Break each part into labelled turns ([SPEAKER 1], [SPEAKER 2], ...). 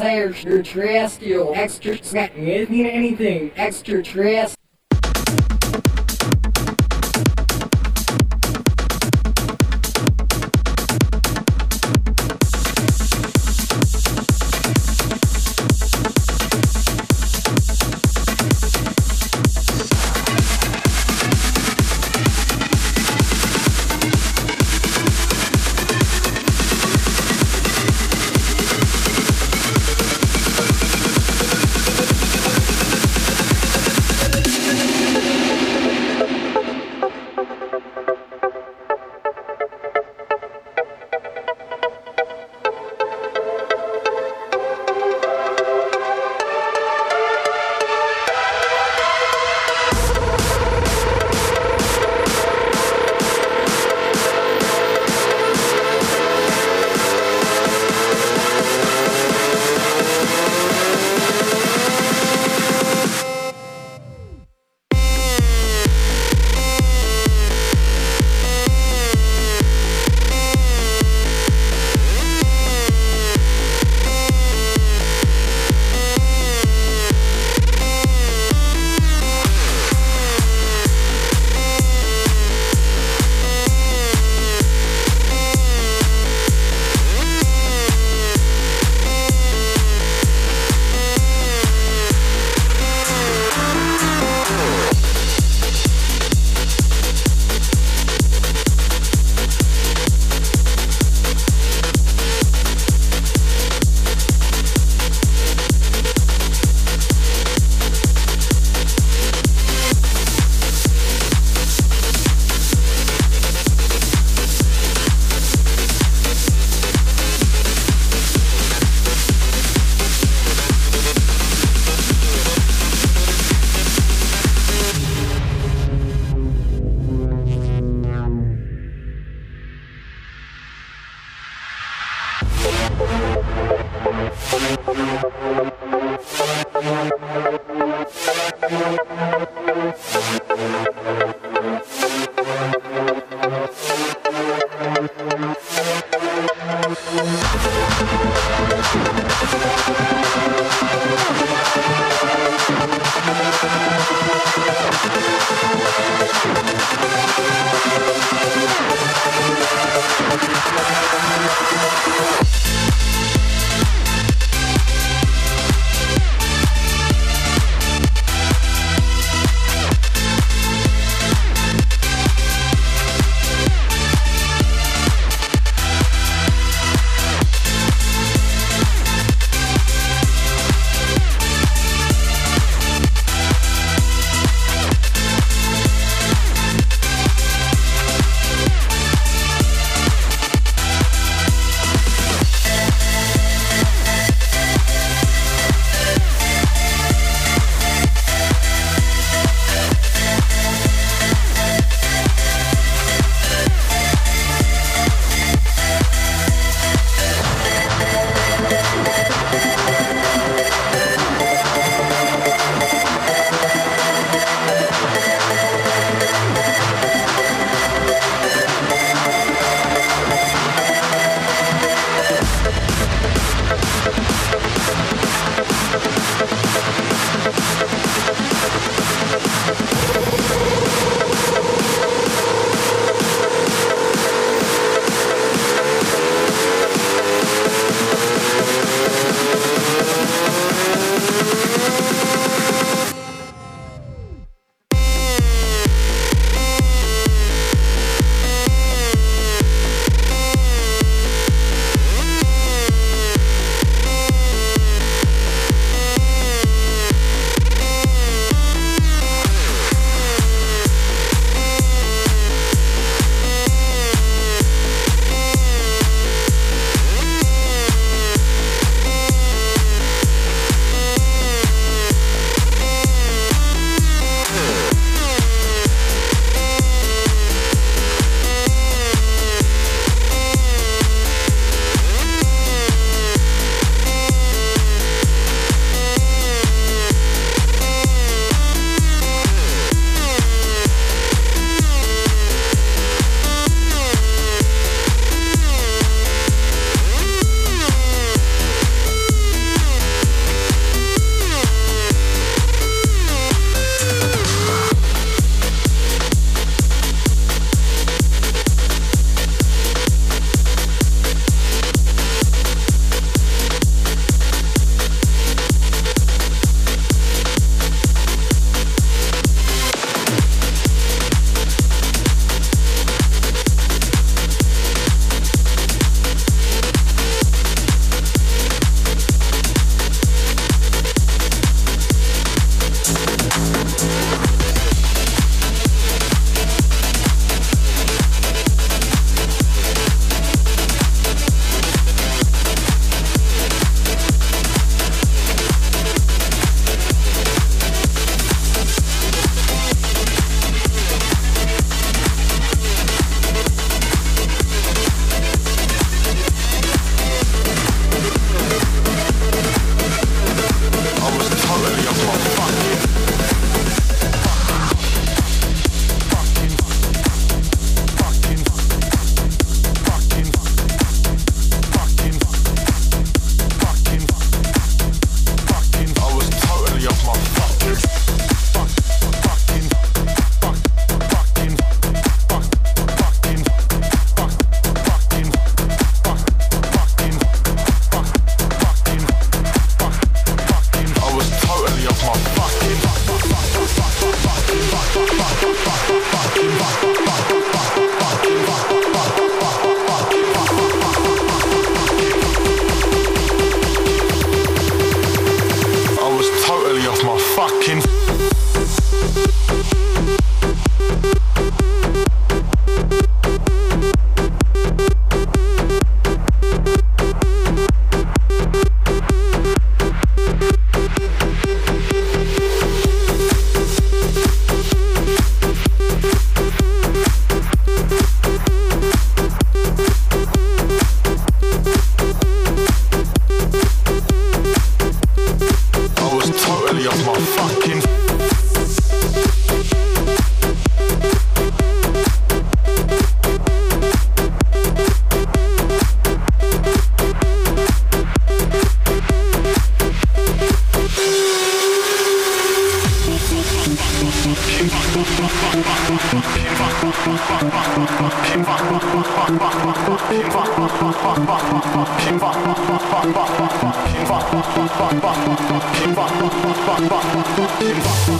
[SPEAKER 1] extraterrestrial, extra, anything, extraterrestrial.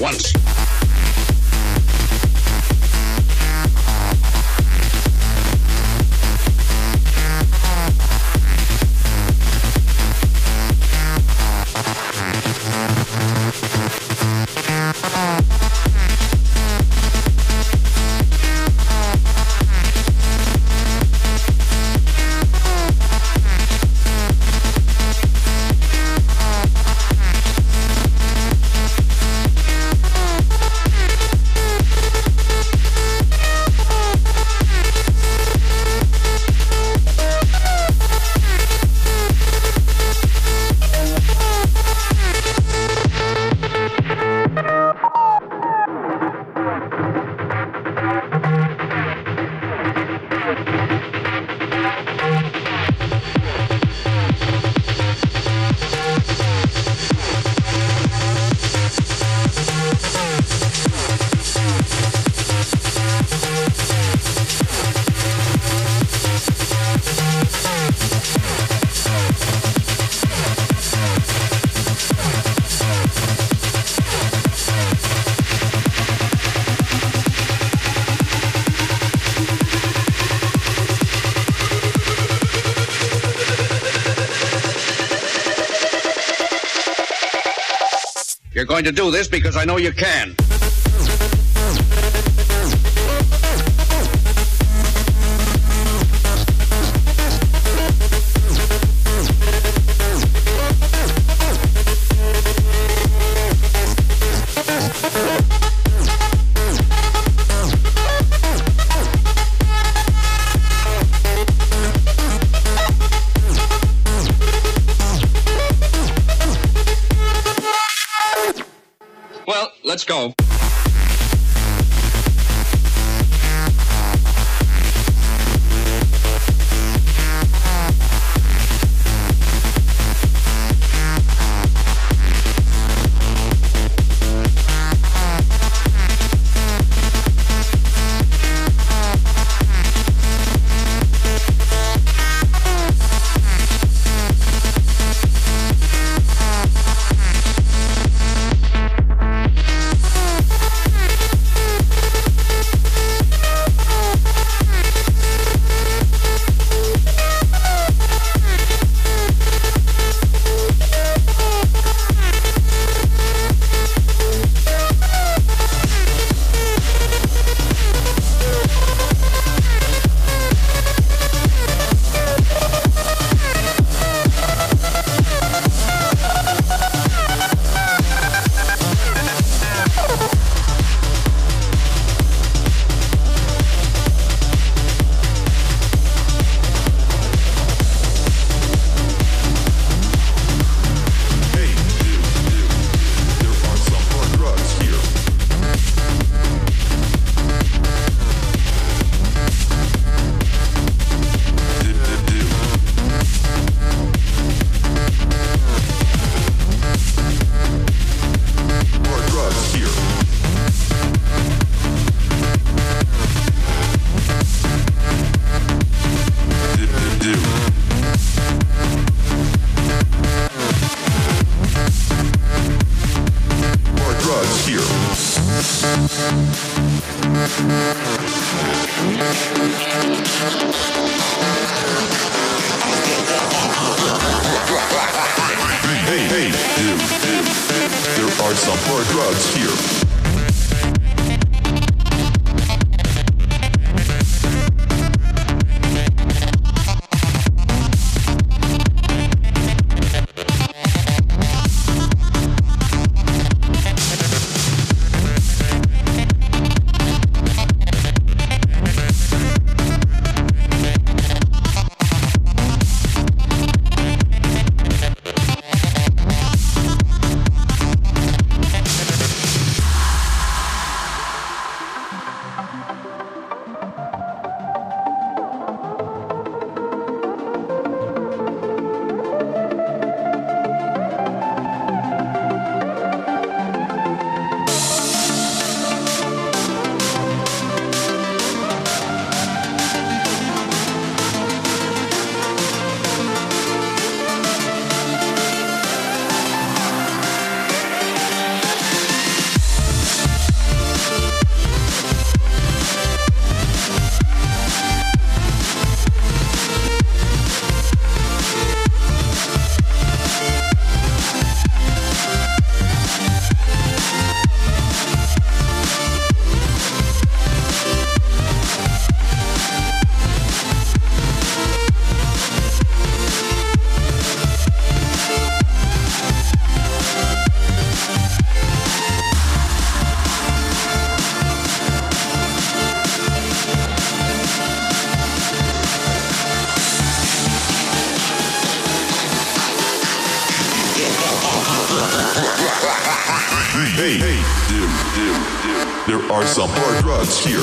[SPEAKER 2] once. going to do this because I know you can.
[SPEAKER 3] hey, hey, there, there are some hard drugs here.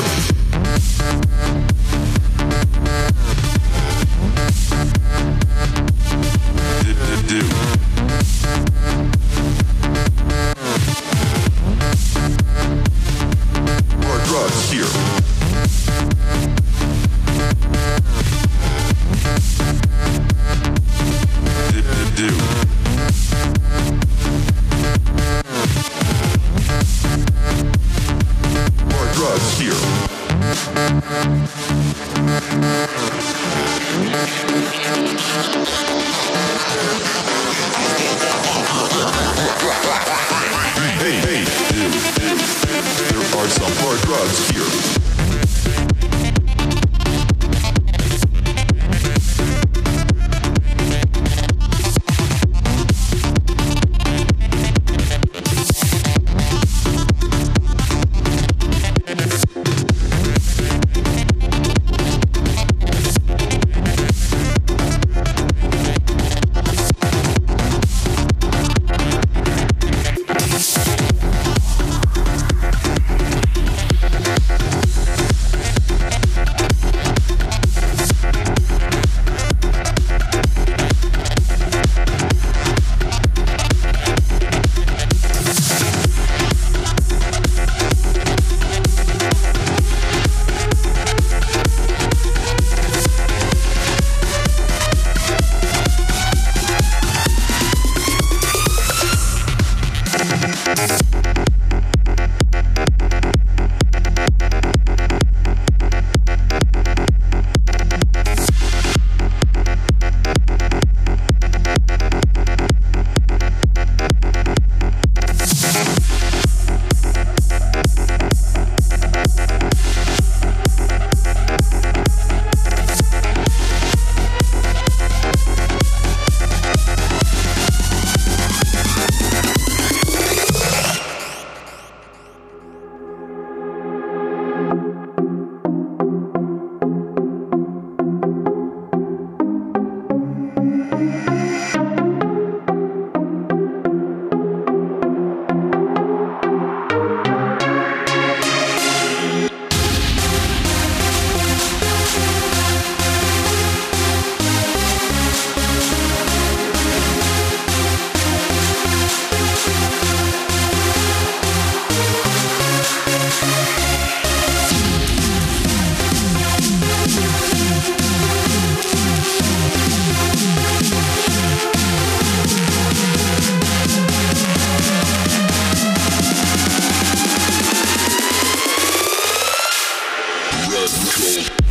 [SPEAKER 4] control.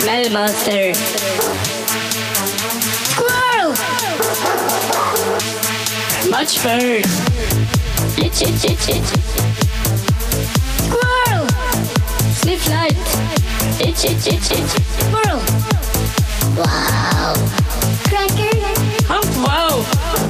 [SPEAKER 4] Smell monster. Squirrel. Much bird. Itch, itch, itch, itch. Squirrel. Sniff light. Itch, itch, itch, itch. Squirrel. Wow. Cracker. Oh wow.